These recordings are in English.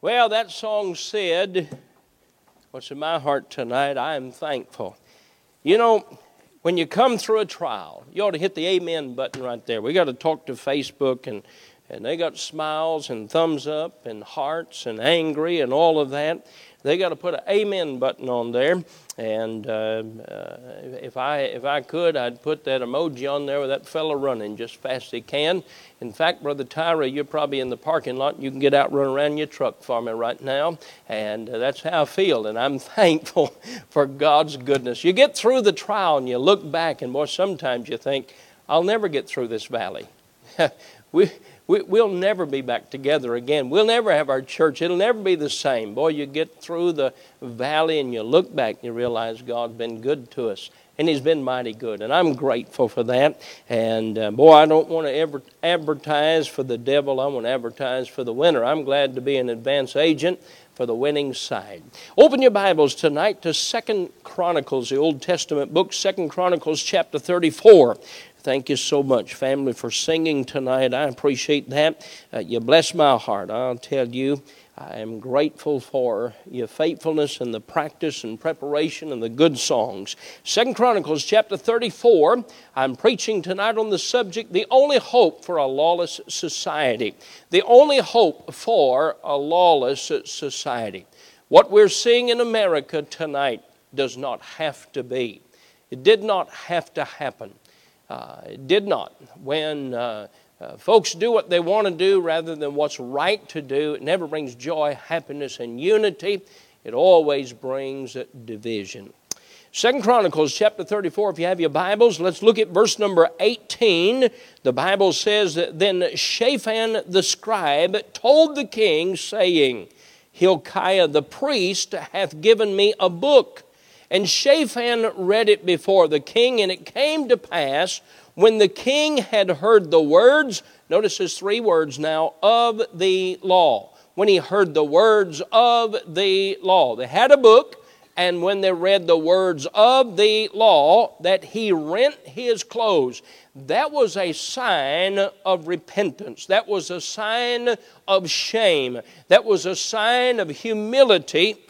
Well, that song said, What's in my heart tonight? I am thankful. You know, when you come through a trial, you ought to hit the amen button right there. We got to talk to Facebook, and, and they got smiles and thumbs up and hearts and angry and all of that. They got to put an amen button on there. And uh, uh, if I if I could, I'd put that emoji on there with that fellow running just fast as he can. In fact, Brother Tyra, you're probably in the parking lot. You can get out, run around your truck for me right now, and uh, that's how I feel. And I'm thankful for God's goodness. You get through the trial, and you look back, and boy, sometimes you think, "I'll never get through this valley." we we, will never be back together again. We'll never have our church. It'll never be the same. Boy, you get through the valley and you look back and you realize God's been good to us. And He's been mighty good. And I'm grateful for that. And uh, boy, I don't want to ever advertise for the devil. I want to advertise for the winner. I'm glad to be an advance agent for the winning side. Open your Bibles tonight to Second Chronicles, the Old Testament book, Second Chronicles chapter 34. Thank you so much, family, for singing tonight. I appreciate that. Uh, you bless my heart. I'll tell you, I am grateful for your faithfulness and the practice and preparation and the good songs. Second Chronicles chapter 34. I'm preaching tonight on the subject, the only hope for a lawless society. The only hope for a lawless society. What we're seeing in America tonight does not have to be. It did not have to happen. Uh, it did not. When uh, uh, folks do what they want to do rather than what's right to do, it never brings joy, happiness, and unity. It always brings division. Second Chronicles chapter 34, if you have your Bibles, let's look at verse number 18. The Bible says that then Shaphan the scribe told the king, saying, Hilkiah the priest hath given me a book and Shaphan read it before the king, and it came to pass when the king had heard the words, notice his three words now, of the law. When he heard the words of the law, they had a book, and when they read the words of the law, that he rent his clothes. That was a sign of repentance. That was a sign of shame. That was a sign of humility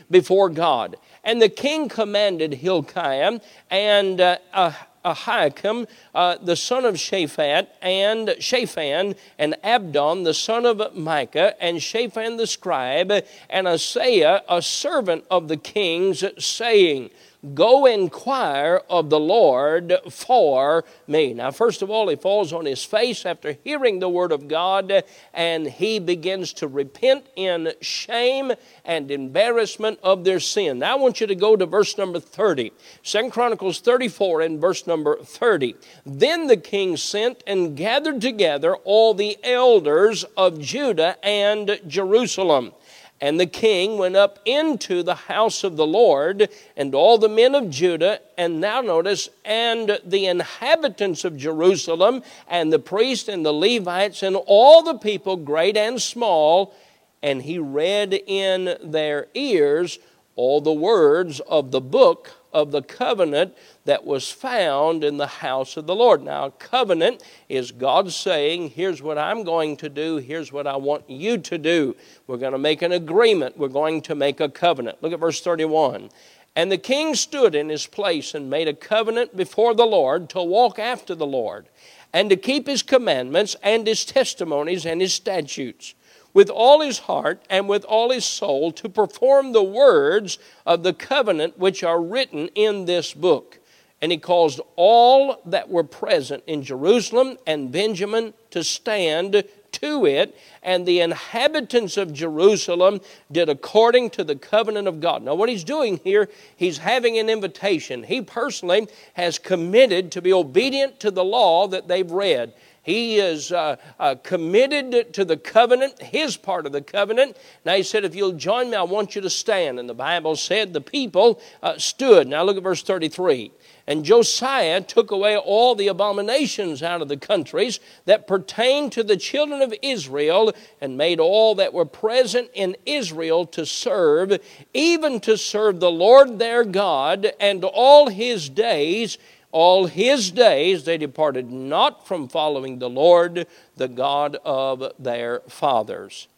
before God. And the king commanded Hilkiah and uh, Ahikam, uh, the son of Shaphat, and Shaphan, and Abdon, the son of Micah, and Shaphan the scribe, and Asaiah, a servant of the king's, saying, Go inquire of the Lord for me. Now, first of all, he falls on his face after hearing the word of God and he begins to repent in shame and embarrassment of their sin. Now, I want you to go to verse number 30. Second Chronicles 34 and verse number 30. Then the king sent and gathered together all the elders of Judah and Jerusalem and the king went up into the house of the Lord, and all the men of Judah, and now notice, and the inhabitants of Jerusalem, and the priests and the Levites, and all the people, great and small, and he read in their ears all the words of the book of the covenant that was found in the house of the Lord. Now, a covenant is God saying, Here's what I'm going to do, here's what I want you to do. We're going to make an agreement, we're going to make a covenant. Look at verse 31. And the king stood in his place and made a covenant before the Lord to walk after the Lord and to keep his commandments and his testimonies and his statutes with all his heart and with all his soul to perform the words of the covenant which are written in this book. And he caused all that were present in Jerusalem and Benjamin to stand to it, and the inhabitants of Jerusalem did according to the covenant of God. Now, what he's doing here, he's having an invitation. He personally has committed to be obedient to the law that they've read. He is uh, uh, committed to the covenant, his part of the covenant. Now he said, If you'll join me, I want you to stand. And the Bible said the people uh, stood. Now look at verse 33. And Josiah took away all the abominations out of the countries that pertained to the children of Israel and made all that were present in Israel to serve, even to serve the Lord their God, and all his days all his days they departed not from following the Lord, the God of their fathers.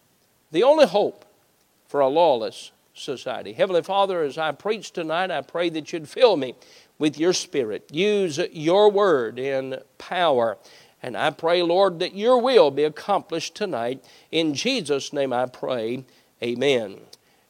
the only hope for a lawless society. Heavenly Father, as I preach tonight, I pray that you'd fill me with your Spirit. Use your word in power. And I pray, Lord, that your will be accomplished tonight. In Jesus' name I pray. Amen.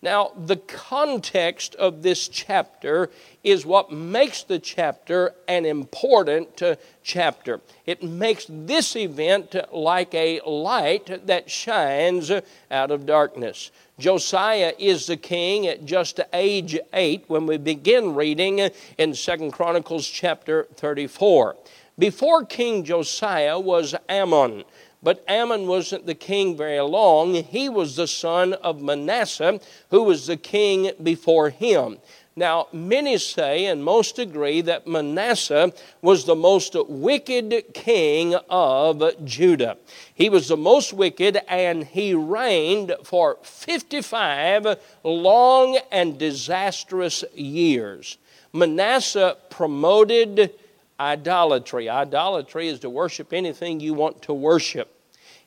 Now, the context of this chapter is what makes the chapter an important chapter. It makes this event like a light that shines out of darkness. Josiah is the king at just age 8 when we begin reading in Second Chronicles chapter 34. Before King Josiah was Amon. But Amon wasn't the king very long. He was the son of Manasseh, who was the king before him. Now, many say, and most agree, that Manasseh was the most wicked king of Judah. He was the most wicked, and he reigned for 55 long and disastrous years. Manasseh promoted idolatry. Idolatry is to worship anything you want to worship.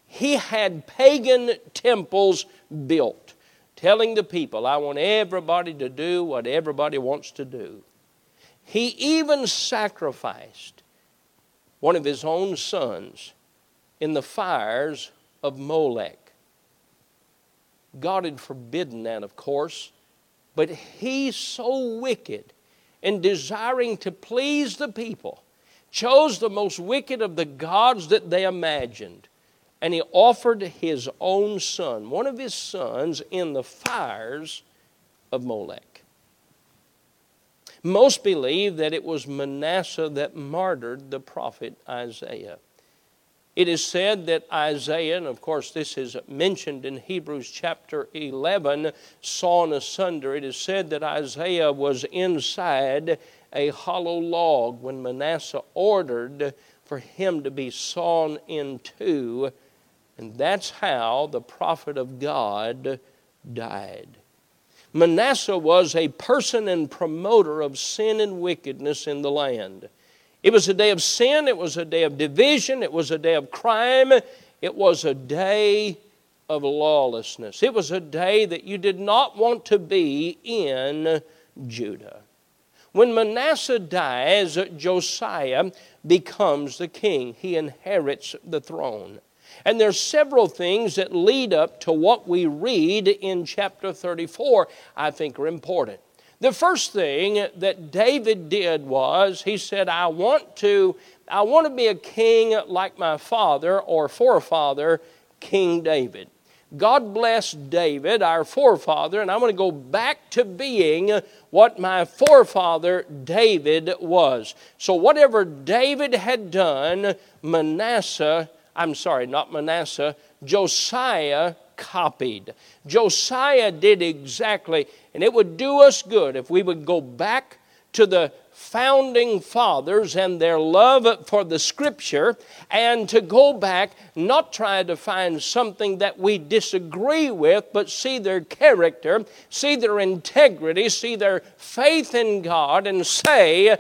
He had pagan temples built, telling the people, I want everybody to do what everybody wants to do. He even sacrificed one of his own sons in the fires of Molech. God had forbidden that, of course, but he's so wicked in desiring to please the people chose the most wicked of the gods that they imagined, and he offered his own son, one of his sons, in the fires of Molech. Most believe that it was Manasseh that martyred the prophet Isaiah. It is said that Isaiah, and of course this is mentioned in Hebrews chapter 11, sawn asunder. It is said that Isaiah was inside a hollow log when Manasseh ordered for him to be sawn in two. And that's how the prophet of God died. Manasseh was a person and promoter of sin and wickedness in the land. It was a day of sin, it was a day of division, it was a day of crime, it was a day of lawlessness. It was a day that you did not want to be in Judah. When Manasseh dies, Josiah becomes the king. He inherits the throne. And there's several things that lead up to what we read in chapter 34 I think are important. The first thing that David did was he said, I want to, I want to be a king like my father or forefather, King David. God blessed David, our forefather, and I'm going to go back to being what my forefather David was. So, whatever David had done, Manasseh, I'm sorry, not Manasseh, Josiah copied. Josiah did exactly, and it would do us good if we would go back to the founding fathers and their love for the scripture and to go back, not try to find something that we disagree with, but see their character, see their integrity, see their faith in God, and say,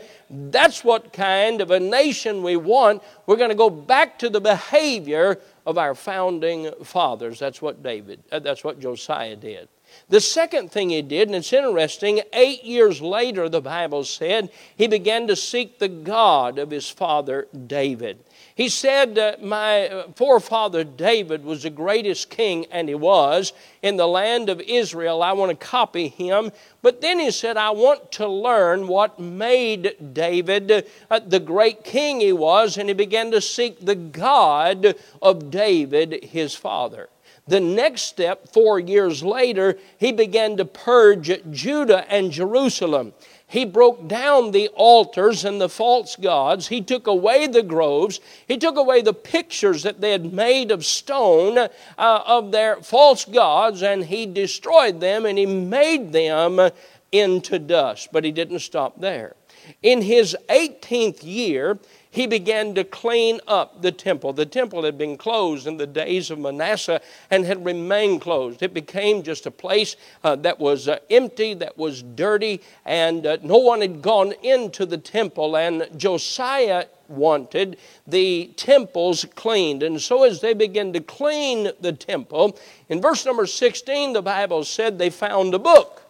that's what kind of a nation we want. We're going to go back to the behavior of our founding fathers. That's what David, uh, that's what Josiah did. The second thing he did, and it's interesting, eight years later, the Bible said, he began to seek the God of his father David. He said, My uh, forefather David was the greatest king, and he was, in the land of Israel. I want to copy him. But then he said, I want to learn what made David uh, the great king he was, and he began to seek the God of David, his father. The next step, four years later, he began to purge Judah and Jerusalem. He broke down the altars and the false gods. He took away the groves. He took away the pictures that they had made of stone uh, of their false gods, and he destroyed them and he made them into dust. But he didn't stop there. In his 18th year, he began to clean up the temple. The temple had been closed in the days of Manasseh and had remained closed. It became just a place uh, that was uh, empty, that was dirty, and uh, no one had gone into the temple. And Josiah wanted the temples cleaned. And so, as they began to clean the temple, in verse number 16, the Bible said they found a book.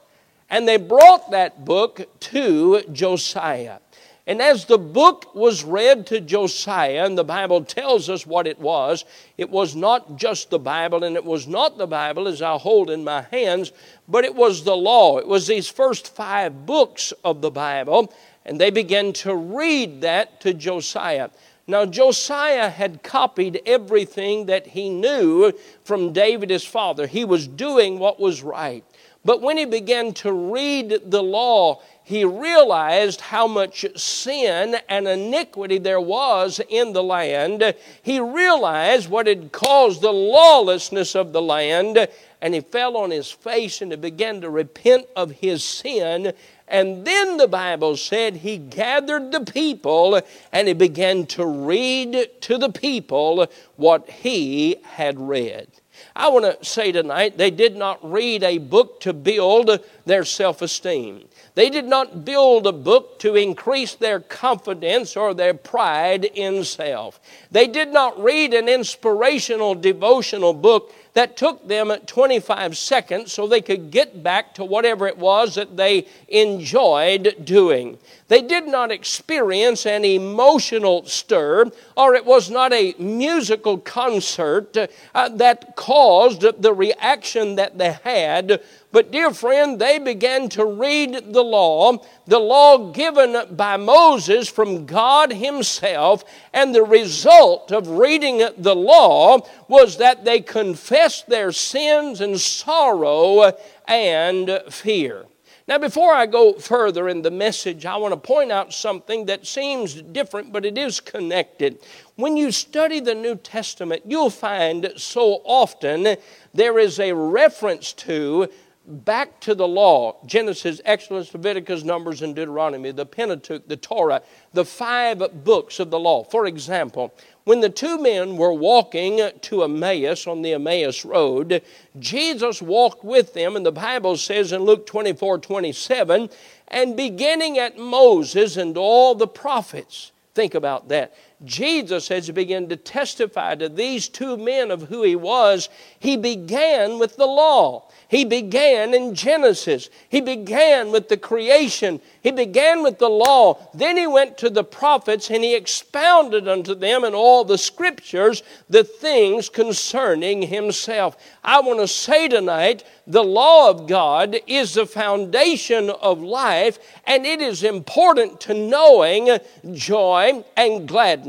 And they brought that book to Josiah. And as the book was read to Josiah, and the Bible tells us what it was, it was not just the Bible, and it was not the Bible as I hold in my hands, but it was the law. It was these first five books of the Bible, and they began to read that to Josiah. Now, Josiah had copied everything that he knew from David his father. He was doing what was right. But when he began to read the law, he realized how much sin and iniquity there was in the land. He realized what had caused the lawlessness of the land, and he fell on his face and he began to repent of his sin. And then the Bible said he gathered the people and he began to read to the people what he had read. I want to say tonight, they did not read a book to build their self esteem. They did not build a book to increase their confidence or their pride in self. They did not read an inspirational devotional book that took them 25 seconds so they could get back to whatever it was that they enjoyed doing. They did not experience an emotional stir, or it was not a musical concert uh, that caused the reaction that they had but, dear friend, they began to read the law, the law given by Moses from God Himself, and the result of reading the law was that they confessed their sins and sorrow and fear. Now, before I go further in the message, I want to point out something that seems different, but it is connected. When you study the New Testament, you'll find so often there is a reference to back to the law Genesis, Exodus, Leviticus, Numbers, and Deuteronomy, the Pentateuch, the Torah, the five books of the law. For example, when the two men were walking to Emmaus on the Emmaus Road, Jesus walked with them, and the Bible says in Luke 24 27, and beginning at Moses and all the prophets. Think about that. Jesus, as he began to testify to these two men of who he was, he began with the law. He began in Genesis. He began with the creation. He began with the law. Then he went to the prophets and he expounded unto them in all the scriptures the things concerning himself. I want to say tonight the law of God is the foundation of life, and it is important to knowing joy and gladness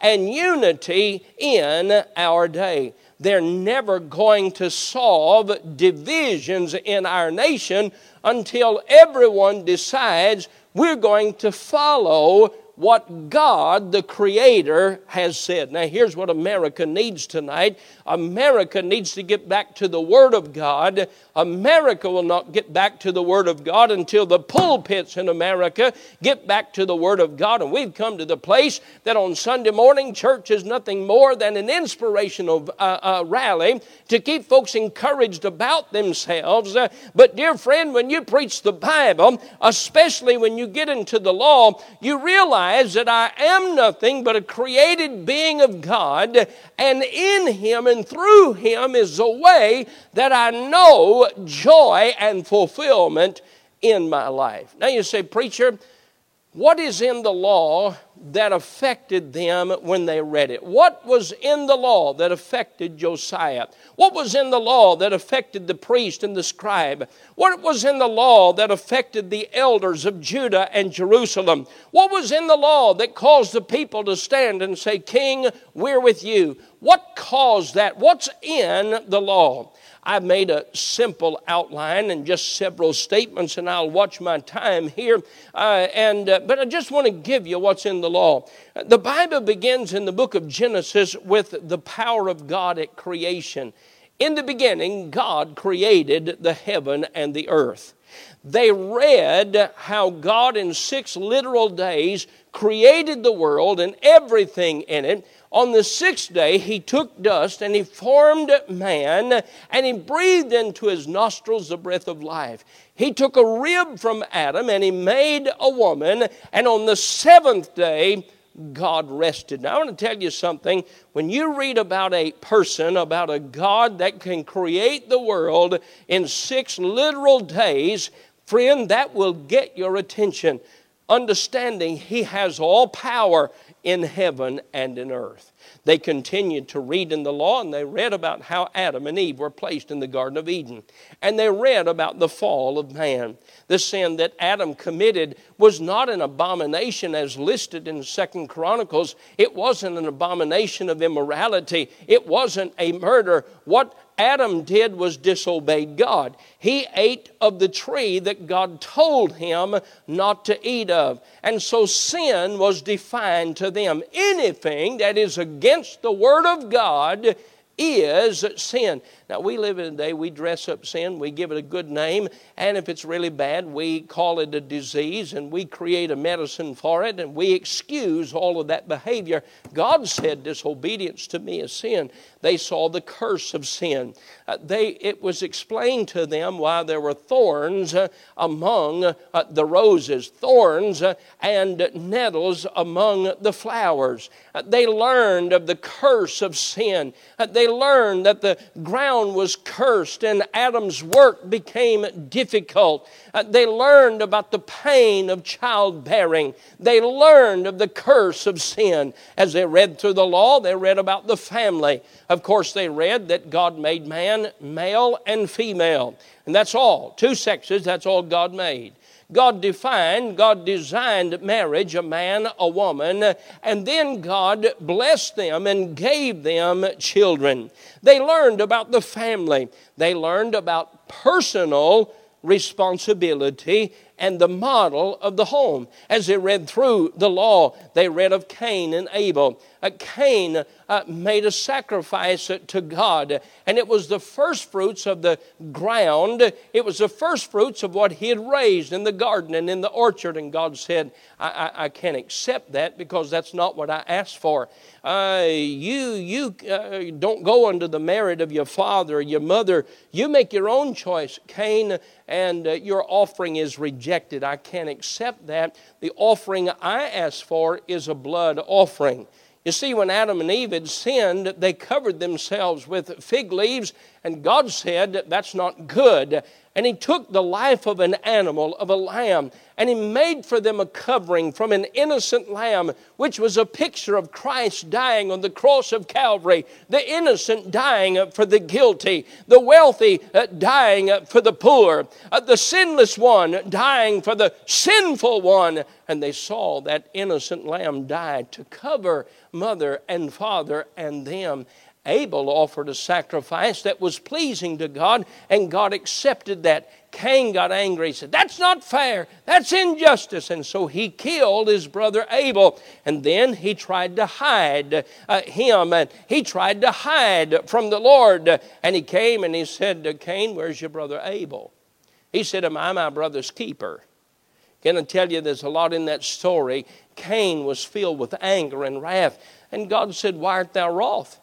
and unity in our day. They're never going to solve divisions in our nation until everyone decides we're going to follow what God, the Creator, has said. Now, here's what America needs tonight America needs to get back to the Word of God. America will not get back to the Word of God until the pulpits in America get back to the Word of God. And we've come to the place that on Sunday morning, church is nothing more than an inspirational uh, uh, rally to keep folks encouraged about themselves. Uh, but, dear friend, when you preach the Bible, especially when you get into the law, you realize that I am nothing but a created being of God, and in Him and through him is the way that I know joy and fulfillment in my life. Now you say, Preacher, what is in the law that affected them when they read it? What was in the law that affected Josiah? What was in the law that affected the priest and the scribe? What was in the law that affected the elders of Judah and Jerusalem? What was in the law that caused the people to stand and say, King, we're with you? What caused that? What's in the law? I've made a simple outline and just several statements, and I'll watch my time here. Uh, and uh, but I just want to give you what's in the law. The Bible begins in the book of Genesis with the power of God at creation. In the beginning, God created the heaven and the earth. They read how God in six literal days created the world and everything in it. On the sixth day, he took dust and he formed man and he breathed into his nostrils the breath of life. He took a rib from Adam and he made a woman. And on the seventh day, God rested. Now, I want to tell you something. When you read about a person, about a God that can create the world in six literal days, friend, that will get your attention. Understanding He has all power in heaven and in earth. They continued to read in the law and they read about how Adam and Eve were placed in the Garden of Eden. And they read about the fall of man. The sin that Adam committed was not an abomination as listed in Second Chronicles. It wasn't an abomination of immorality. It wasn't a murder. What Adam did was disobey God. He ate of the tree that God told him not to eat of. And so sin was defined to them. Anything that is against the Word of God is sin. Now, we live in a day we dress up sin, we give it a good name, and if it's really bad, we call it a disease and we create a medicine for it and we excuse all of that behavior. God said disobedience to me is sin. They saw the curse of sin. Uh, they, it was explained to them why there were thorns uh, among uh, the roses, thorns uh, and nettles among the flowers. Uh, they learned of the curse of sin. Uh, they learned that the ground ground was cursed and Adam's work became difficult. Uh, they learned about the pain of childbearing. They learned of the curse of sin. As they read through the law, they read about the family. Of course, they read that God made man male and female. And that's all. Two sexes, that's all God made. God defined, God designed marriage, a man, a woman, and then God blessed them and gave them children. They learned about the family, they learned about personal responsibility and the model of the home. As they read through the law, they read of Cain and Abel. Uh, Cain uh, made a sacrifice to God, and it was the first fruits of the ground. It was the first fruits of what he had raised in the garden and in the orchard. And God said, I, I, I can't accept that because that's not what I asked for. Uh, you you uh, don't go under the merit of your father or your mother. You make your own choice, Cain, and uh, your offering is rejected. I can't accept that. The offering I ask for is a blood offering. You see, when Adam and Eve had sinned, they covered themselves with fig leaves, and God said, That's not good. And He took the life of an animal, of a lamb, and He made for them a covering from an innocent lamb, which was a picture of Christ dying on the cross of Calvary, the innocent dying for the guilty, the wealthy uh, dying for the poor, uh, the sinless one dying for the sinful one. And they saw that innocent lamb die to cover mother and father and them. Abel offered a sacrifice that was pleasing to God, and God accepted that. Cain got angry. He said, That's not fair. That's injustice. And so he killed his brother Abel. And then he tried to hide uh, him, and he tried to hide from the Lord. And he came and he said to Cain, Where's your brother Abel? He said, Am I my brother's keeper? Can I tell you, there's a lot in that story. Cain was filled with anger and wrath. And God said, Why art thou wroth?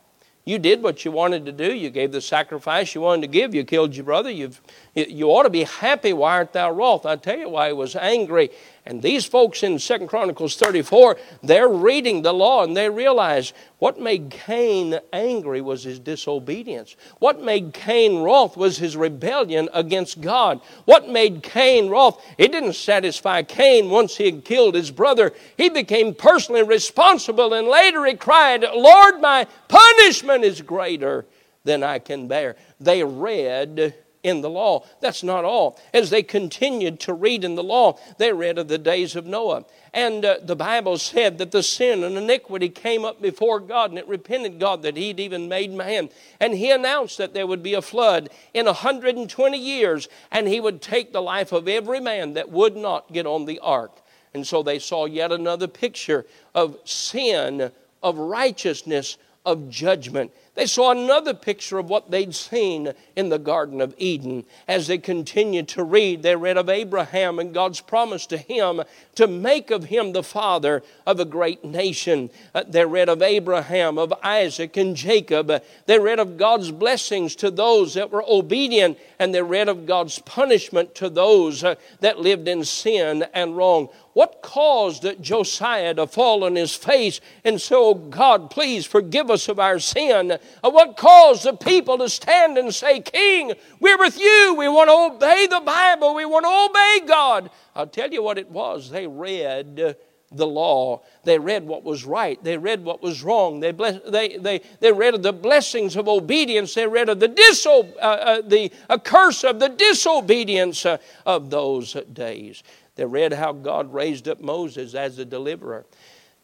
You did what you wanted to do. You gave the sacrifice you wanted to give. You killed your brother. You've, you ought to be happy. Why art thou wroth? I tell you why he was angry. And these folks in Second Chronicles 34, they're reading the law and they realize what made Cain angry was his disobedience. What made Cain wroth was his rebellion against God. What made Cain wroth, it didn't satisfy Cain once he had killed his brother. He became personally responsible and later he cried, Lord, my punishment is greater than I can bear. They read in the law. That's not all. As they continued to read in the law, they read of the days of Noah. And uh, the Bible said that the sin and iniquity came up before God, and it repented God that He'd even made man. And He announced that there would be a flood in 120 years, and He would take the life of every man that would not get on the ark. And so they saw yet another picture of sin, of righteousness, of judgment. They saw another picture of what they'd seen in the Garden of Eden. As they continued to read, they read of Abraham and God's promise to him to make of him the father of a great nation. Uh, they read of Abraham, of Isaac, and Jacob. They read of God's blessings to those that were obedient, and they read of God's punishment to those uh, that lived in sin and wrong. What caused Josiah to fall on his face and say, Oh God, please forgive us of our sin? What caused the people to stand and say, King, we're with you. We want to obey the Bible. We want to obey God. I'll tell you what it was. They read the law. They read what was right. They read what was wrong. They, bless, they, they, they read of the blessings of obedience. They read of the, diso, uh, uh, the uh, curse of the disobedience uh, of those days. They read how God raised up Moses as a deliverer.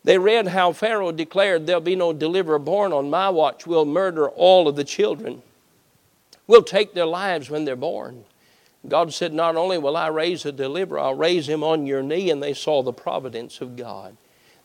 They read how Pharaoh declared, There'll be no deliverer born on my watch. We'll murder all of the children. We'll take their lives when they're born. God said, Not only will I raise a deliverer, I'll raise him on your knee. And they saw the providence of God.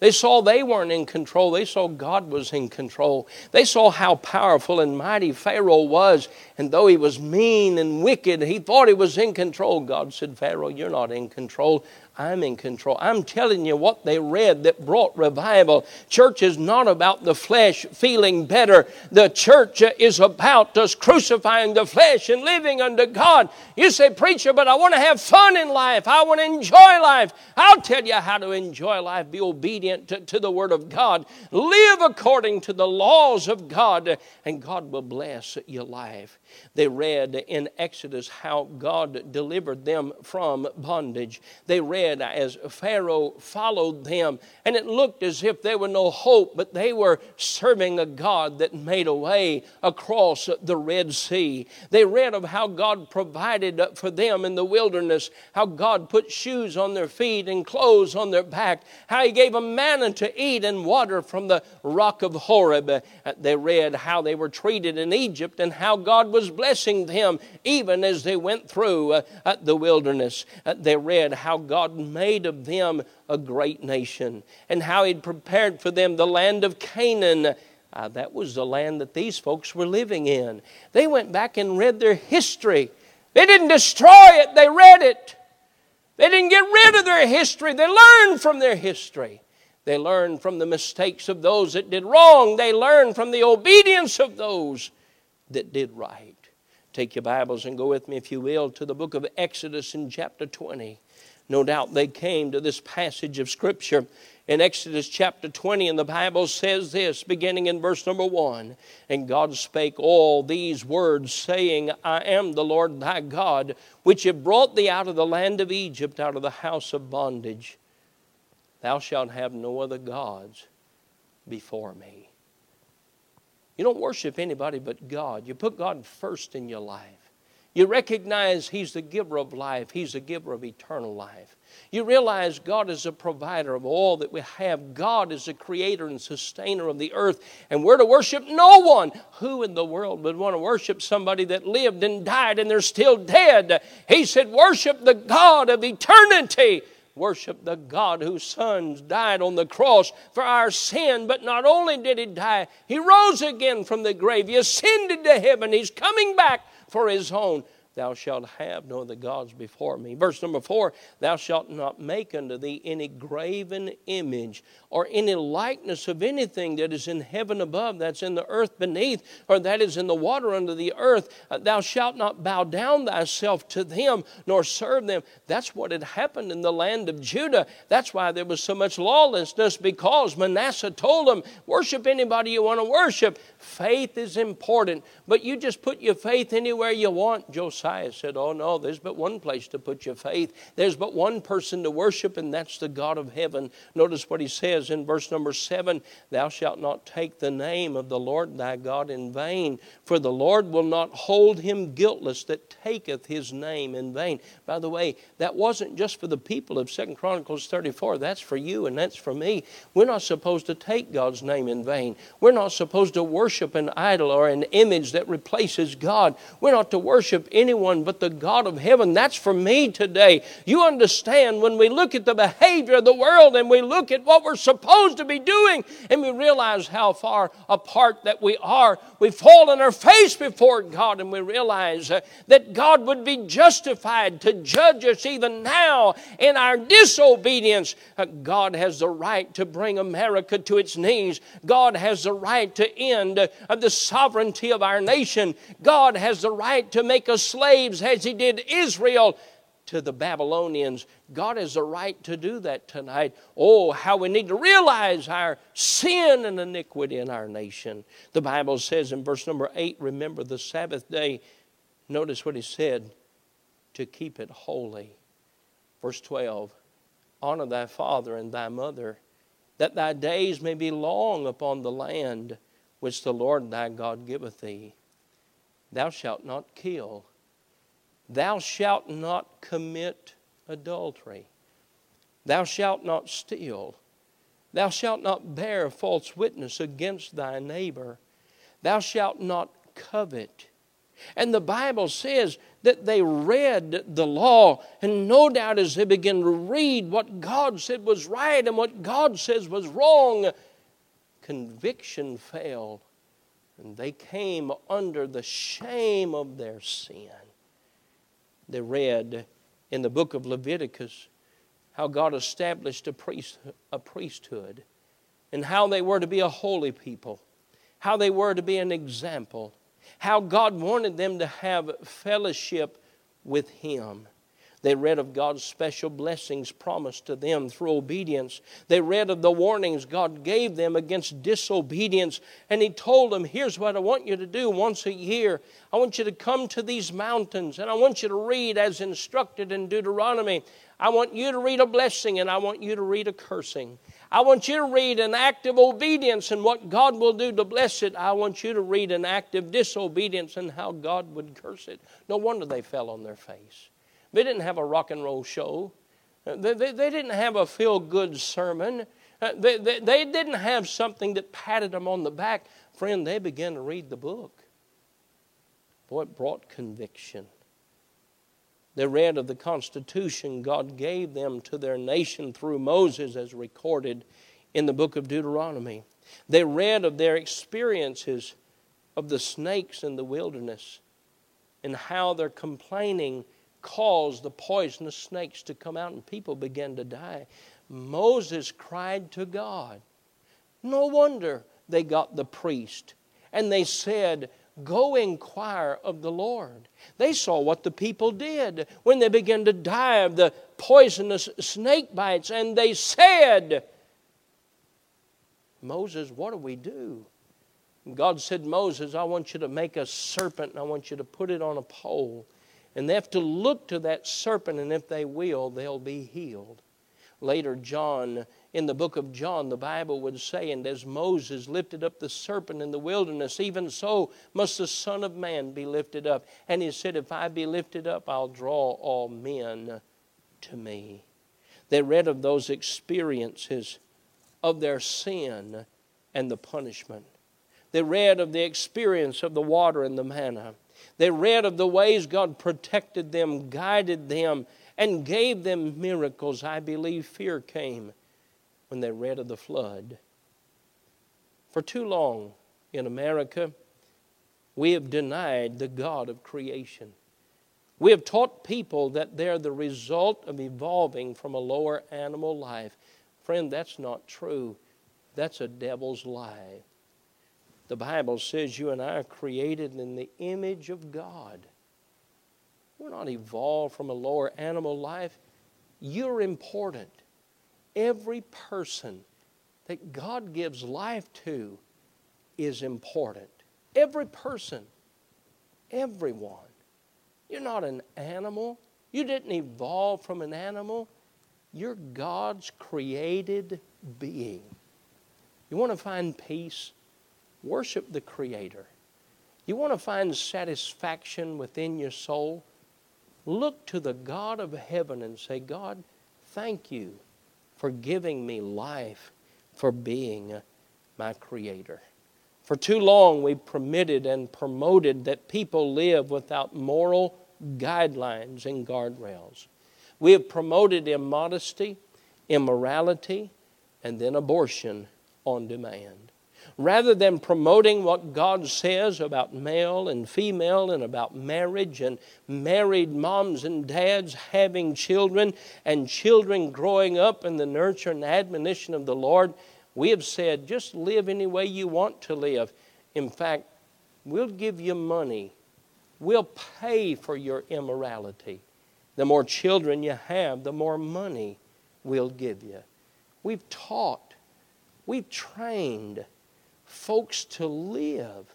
They saw they weren't in control. They saw God was in control. They saw how powerful and mighty Pharaoh was. And though he was mean and wicked, he thought he was in control. God said, Pharaoh, you're not in control. I'm in control. I'm telling you what they read that brought revival. Church is not about the flesh feeling better. The church is about us crucifying the flesh and living unto God. You say, Preacher, but I want to have fun in life. I want to enjoy life. I'll tell you how to enjoy life. Be obedient to, to the Word of God. Live according to the laws of God, and God will bless your life. They read in Exodus how God delivered them from bondage. They read as Pharaoh followed them, and it looked as if there were no hope, but they were serving a God that made a way across the Red Sea. They read of how God provided for them in the wilderness, how God put shoes on their feet and clothes on their back, how He gave them manna to eat and water from the rock of Horeb. They read how they were treated in Egypt and how God was blessing them even as they went through uh, the wilderness. Uh, they read how God made of them a great nation and how He'd prepared for them the land of Canaan. Uh, that was the land that these folks were living in. They went back and read their history. They didn't destroy it, they read it. They didn't get rid of their history, they learned from their history. They learned from the mistakes of those that did wrong. They learned from the obedience of those that did right. Take your Bibles and go with me, if you will, to the book of Exodus in chapter 20. No doubt they came to this passage of Scripture in Exodus chapter 20, and the Bible says this, beginning in verse number 1 And God spake all these words, saying, I am the Lord thy God, which have brought thee out of the land of Egypt, out of the house of bondage. Thou shalt have no other gods before me. You don't worship anybody but God. You put God first in your life. You recognize He's the giver of life, He's the giver of eternal life. You realize God is a provider of all that we have. God is the creator and sustainer of the earth. And we're to worship no one. Who in the world would want to worship somebody that lived and died and they're still dead? He said, Worship the God of eternity worship the God whose Son died on the cross for our sin. But not only did he die, he rose again from the grave. He ascended to heaven. He's coming back for his own. Thou shalt have no other gods before me. Verse number four Thou shalt not make unto thee any graven image or any likeness of anything that is in heaven above, that's in the earth beneath, or that is in the water under the earth. Uh, thou shalt not bow down thyself to them nor serve them. That's what had happened in the land of Judah. That's why there was so much lawlessness because Manasseh told them, Worship anybody you want to worship. Faith is important, but you just put your faith anywhere you want. Josiah said, Oh no, there's but one place to put your faith. There's but one person to worship, and that's the God of heaven. Notice what he says says in verse number seven, Thou shalt not take the name of the Lord thy God in vain, for the Lord will not hold him guiltless that taketh his name in vain. By the way, that wasn't just for the people of Second Chronicles 34, that's for you and that's for me. We're not supposed to take God's name in vain. We're not supposed to worship an idol or an image that replaces God. We're not to worship any anyone but the God of heaven. That's for me today. You understand when we look at the behavior of the world and we look at what we're supposed to be doing and we realize how far apart that we are, we fall on our face before God and we realize uh, that God would be justified to judge us even now in our disobedience. Uh, God has the right to bring America to its knees. God has the right to end uh, the sovereignty of our nation. God has the right to make us slaves as He did Israel to the Babylonians. God has the right to do that tonight. Oh, how we need to realize our sin and iniquity in our nation. The Bible says in verse number 8 remember the Sabbath day. Notice what He said to keep it holy. Verse 12 honor thy father and thy mother, that thy days may be long upon the land which the Lord thy God giveth thee. Thou shalt not kill. Thou shalt not commit adultery. Thou shalt not steal. Thou shalt not bear false witness against thy neighbor. Thou shalt not covet. And the Bible says that they read the law, and no doubt as they began to read what God said was right and what God says was wrong, conviction fell, and they came under the shame of their sin. They read in the book of Leviticus how God established a, priest, a priesthood and how they were to be a holy people, how they were to be an example, how God wanted them to have fellowship with Him. They read of God's special blessings promised to them through obedience. They read of the warnings God gave them against disobedience. And He told them, Here's what I want you to do once a year. I want you to come to these mountains and I want you to read as instructed in Deuteronomy. I want you to read a blessing and I want you to read a cursing. I want you to read an act of obedience and what God will do to bless it. I want you to read an act of disobedience and how God would curse it. No wonder they fell on their face. They didn't have a rock and roll show. Uh, they, they, they didn't have a feel good sermon. Uh, they, they, they didn't have something that patted them on the back. Friend, they began to read the book. Boy, it brought conviction. They read of the Constitution God gave them to their nation through Moses, as recorded in the book of Deuteronomy. They read of their experiences of the snakes in the wilderness and how their complaining caused the poisonous snakes to come out and people began to die. Moses cried to God. No wonder they got the priest and they said, Go inquire of the Lord. They saw what the people did when they began to die of the poisonous snake bites, and they said, Moses, what do we do? God said, Moses, I want you to make a serpent and I want you to put it on a pole. And they have to look to that serpent, and if they will, they'll be healed. Later, John, in the book of John, the Bible would say, And as Moses lifted up the serpent in the wilderness, even so must the Son of Man be lifted up. And he said, If I be lifted up, I'll draw all men to me. They read of those experiences of their sin and the punishment. They read of the experience of the water and the manna. They read of the ways God protected them, guided them, and gave them miracles. I believe fear came when they read of the flood. For too long in America, we have denied the God of creation. We have taught people that they're the result of evolving from a lower animal life. Friend, that's not true. That's a devil's lie. The Bible says you and I are created in the image of God. We're not evolved from a lower animal life. You're important. Every person that God gives life to is important. Every person, everyone. You're not an animal. You didn't evolve from an animal. You're God's created being. You want to find peace? Worship the Creator. You want to find satisfaction within your soul? Look to the God of heaven and say, God, thank you for giving me life, for being my Creator. For too long, we've permitted and promoted that people live without moral guidelines and guardrails. We have promoted immodesty, immorality, and then abortion on demand. Rather than promoting what God says about male and female and about marriage and married moms and dads having children and children growing up in the nurture and admonition of the Lord, we have said just live any way you want to live. In fact, we'll give you money, we'll pay for your immorality. The more children you have, the more money we'll give you. We've taught, we've trained folks to live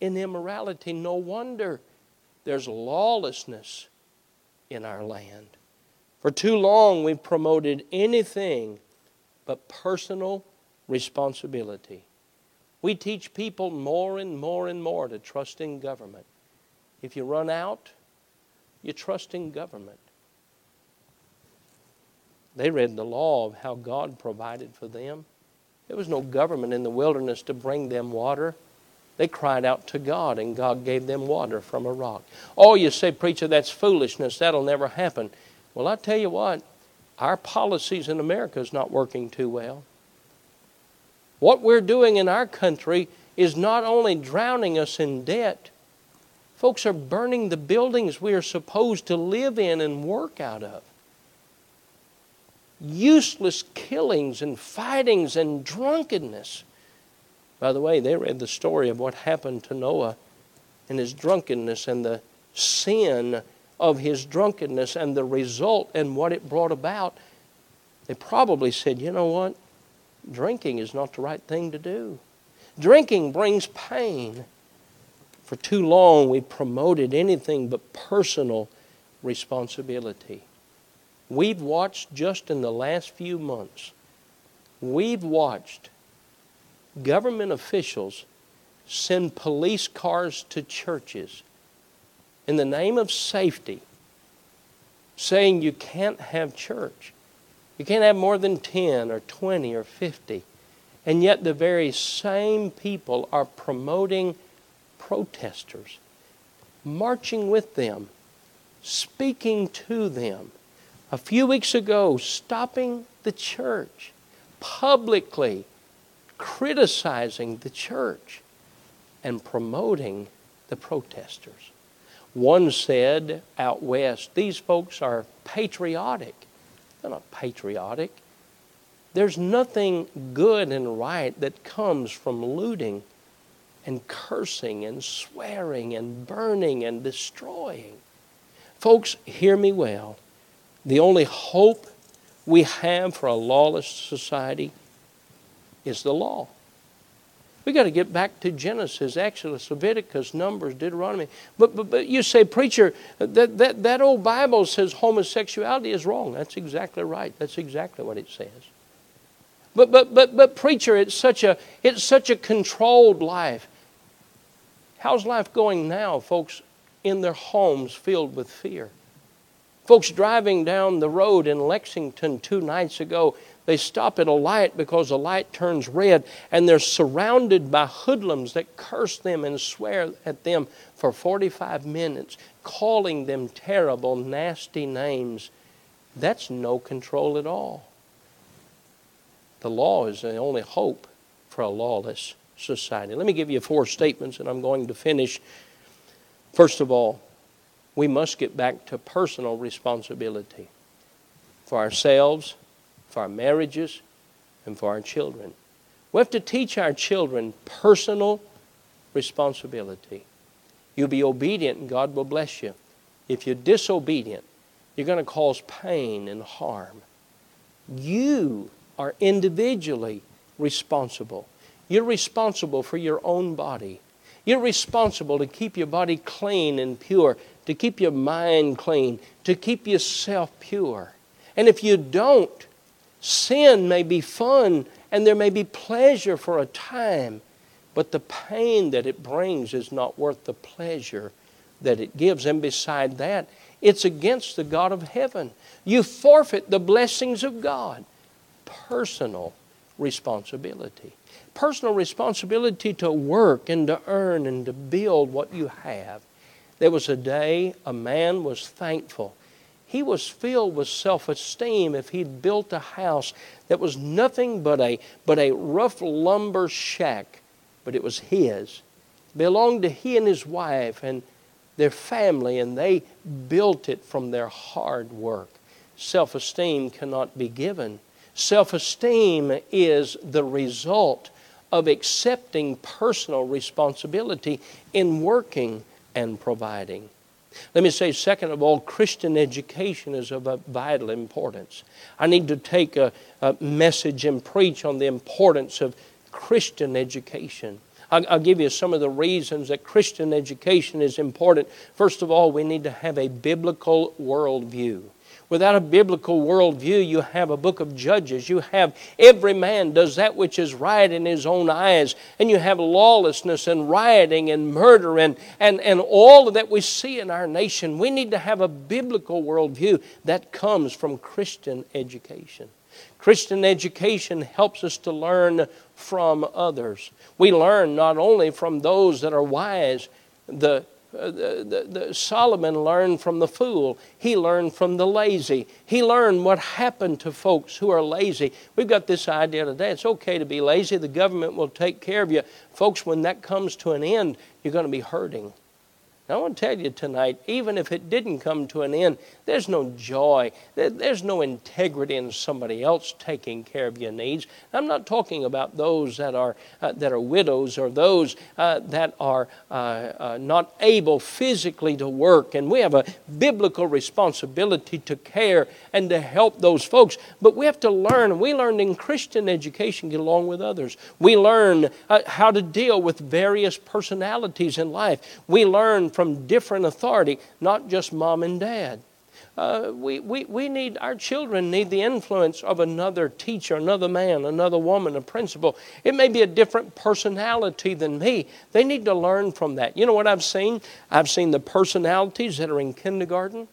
in immorality. No wonder there's lawlessness in our land. For too long, we've promoted anything but personal responsibility. We teach people more and more and more to trust in government. If you run out, you trust in government. They read the law of how God provided for them. There was no government in the wilderness to bring them water. They cried out to God, and God gave them water from a rock. Oh, you say, preacher, that's foolishness. That'll never happen. Well, I tell you what, our policies in America is not working too well. What we're doing in our country is not only drowning us in debt, folks are burning the buildings we are supposed to live in and work out of useless killings and fightings and drunkenness. By the way, they read the story of what happened to Noah and his drunkenness and the sin of his drunkenness and the result and what it brought about. They probably said, you know what? Drinking is not the right thing to do. Drinking brings pain. For too long, we promoted anything but personal responsibility. We've watched just in the last few months, we've watched government officials send police cars to churches in the name of safety, saying you can't have church. You can't have more than 10 or 20 or 50. And yet, the very same people are promoting protesters, marching with them, speaking to them a few weeks ago stopping the church, publicly criticizing the church, and promoting the protesters. One said out west, these folks are patriotic. They're not patriotic. There's nothing good and right that comes from looting and cursing and swearing and burning and destroying. Folks, hear me well. The only hope we have for a lawless society is the law. We've got to get back to Genesis, Exodus, Leviticus, Numbers, Deuteronomy. But, but, but you say, preacher, that, that, that old Bible says homosexuality is wrong. That's exactly right. That's exactly what it says. But, but, but, but preacher, it's such, a, it's such a controlled life. How's life going now, folks, in their homes filled with fear? Folks driving down the road in Lexington two nights ago, they stop at a light because the light turns red, and they're surrounded by hoodlums that curse them and swear at them for 45 minutes, calling them terrible, nasty names. That's no control at all. The law is the only hope for a lawless society. Let me give you four statements, and I'm going to finish. First of all, we must get back to personal responsibility for ourselves, for our marriages, and for our children. We have to teach our children personal responsibility. You'll be obedient and God will bless you. If you're disobedient, you're going to cause pain and harm. You are individually responsible. You're responsible for your own body. You're responsible to keep your body clean and pure to keep your mind clean, to keep yourself pure. And if you don't, sin may be fun and there may be pleasure for a time, but the pain that it brings is not worth the pleasure that it gives. And beside that, it's against the God of heaven. You forfeit the blessings of God. Personal responsibility. Personal responsibility to work and to earn and to build what you have There was a day a man was thankful. He was filled with self esteem if he'd built a house that was nothing but a, but a rough lumber shack, but it was his. Belonged to he and his wife and their family, and they built it from their hard work. Self esteem cannot be given. Self esteem is the result of accepting personal responsibility in working and providing. Let me say, second of all, Christian education is of a vital importance. I need to take a, a message and preach on the importance of Christian education. I'll, I'll, give you some of the reasons that Christian education is important. First of all, we need to have a biblical worldview. Without a biblical worldview, you have a book of Judges. You have every man does that which is right in his own eyes. And you have lawlessness and rioting and murder and, and, and all that we see in our nation. We need to have a biblical worldview that comes from Christian education. Christian education helps us to learn from others. We learn not only from those that are wise, the uh, the, the, Solomon learned from the fool. He learned from the lazy. He learned what happened to folks who are lazy. We've got this idea today it's okay to be lazy, the government will take care of you. Folks, when that comes to an end, you're going to be hurting. I want to tell you tonight, even if it didn't come to an end, there's no joy. There's no integrity in somebody else taking care of your needs. I'm not talking about those that are, uh, that are widows or those uh, that are uh, uh, not able physically to work. And we have a biblical responsibility to care and to help those folks. But we have to learn. We learned in Christian education, get along with others. We learn uh, how to deal with various personalities in life. We learn from different authority, not just mom and dad. Uh, we, we, we need, our children need the influence of another teacher, another man, another woman, a principal. It may be a different personality than me. They need to learn from that. You know what I've seen? I've seen the personalities that are in kindergarten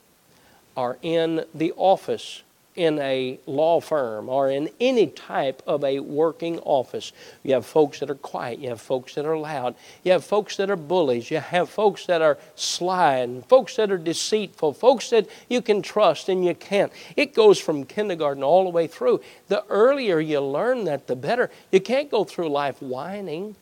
are in the office in a law firm or in any type of a working office. You have folks that are quiet, you have folks that are loud, you have folks that are bullies, you have folks that are sly, and folks that are deceitful, folks that you can trust and you can't. It goes from kindergarten all the way through. The earlier you learn that, the better. You can't go through life whining.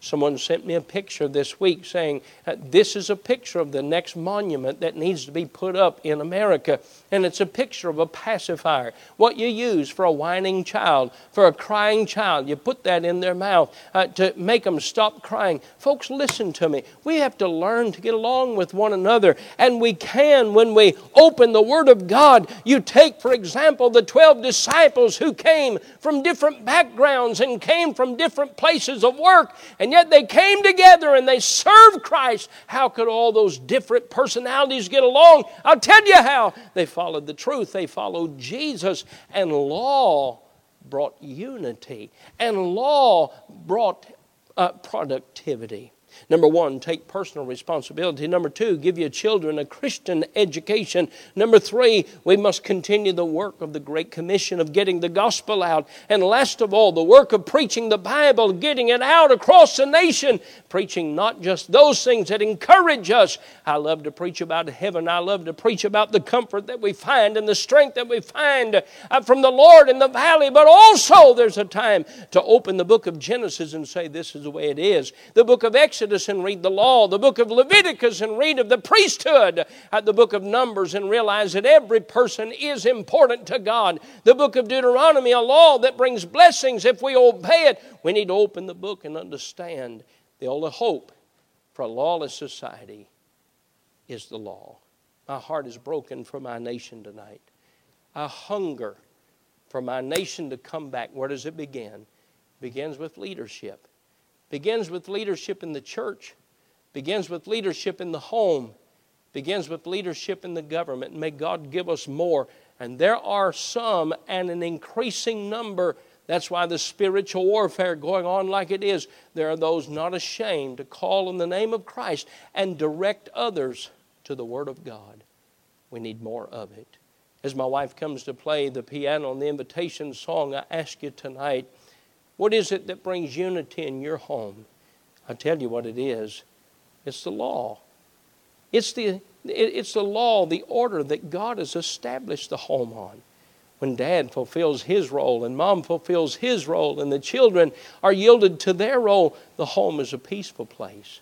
Someone sent me a picture this week saying, uh, This is a picture of the next monument that needs to be put up in America. And it's a picture of a pacifier. What you use for a whining child, for a crying child, you put that in their mouth uh, to make them stop crying. Folks, listen to me. We have to learn to get along with one another. And we can when we open the Word of God. You take, for example, the 12 disciples who came from different backgrounds and came from different places of work. And and yet they came together and they served Christ. How could all those different personalities get along? I'll tell you how. They followed the truth, they followed Jesus, and law brought unity, and law brought uh, productivity. Number one, take personal responsibility. Number two, give your children a Christian education. Number three, we must continue the work of the Great Commission of getting the gospel out. And last of all, the work of preaching the Bible, getting it out across the nation, preaching not just those things that encourage us. I love to preach about heaven. I love to preach about the comfort that we find and the strength that we find uh, from the Lord in the valley. But also, there's a time to open the book of Genesis and say, This is the way it is. The book of Exodus Exodus and read the law, the book of Leviticus and read of the priesthood, the book of Numbers and realize that every person is important to God. The book of Deuteronomy, a law that brings blessings if we obey it. We need to open the book and understand the only hope for a lawless society is the law. My heart is broken for my nation tonight. I hunger for my nation to come back. Where does it begin? Begins with leadership begins with leadership in the church, begins with leadership in the home, begins with leadership in the government. May God give us more. And there are some and an increasing number. That's why the spiritual warfare going on like it is. There are those not ashamed to call in the name of Christ and direct others to the Word of God. We need more of it. As my wife comes to play the piano on the invitation song, I ask you tonight what is it that brings unity in your home? I tell you what it is it's the law. It's the, it's the law, the order that God has established the home on. When dad fulfills his role and mom fulfills his role and the children are yielded to their role, the home is a peaceful place.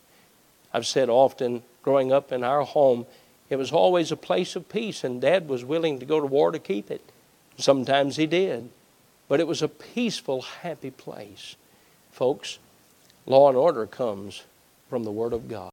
I've said often, growing up in our home, it was always a place of peace, and dad was willing to go to war to keep it. Sometimes he did. But it was a peaceful, happy place. Folks, law and order comes from the Word of God.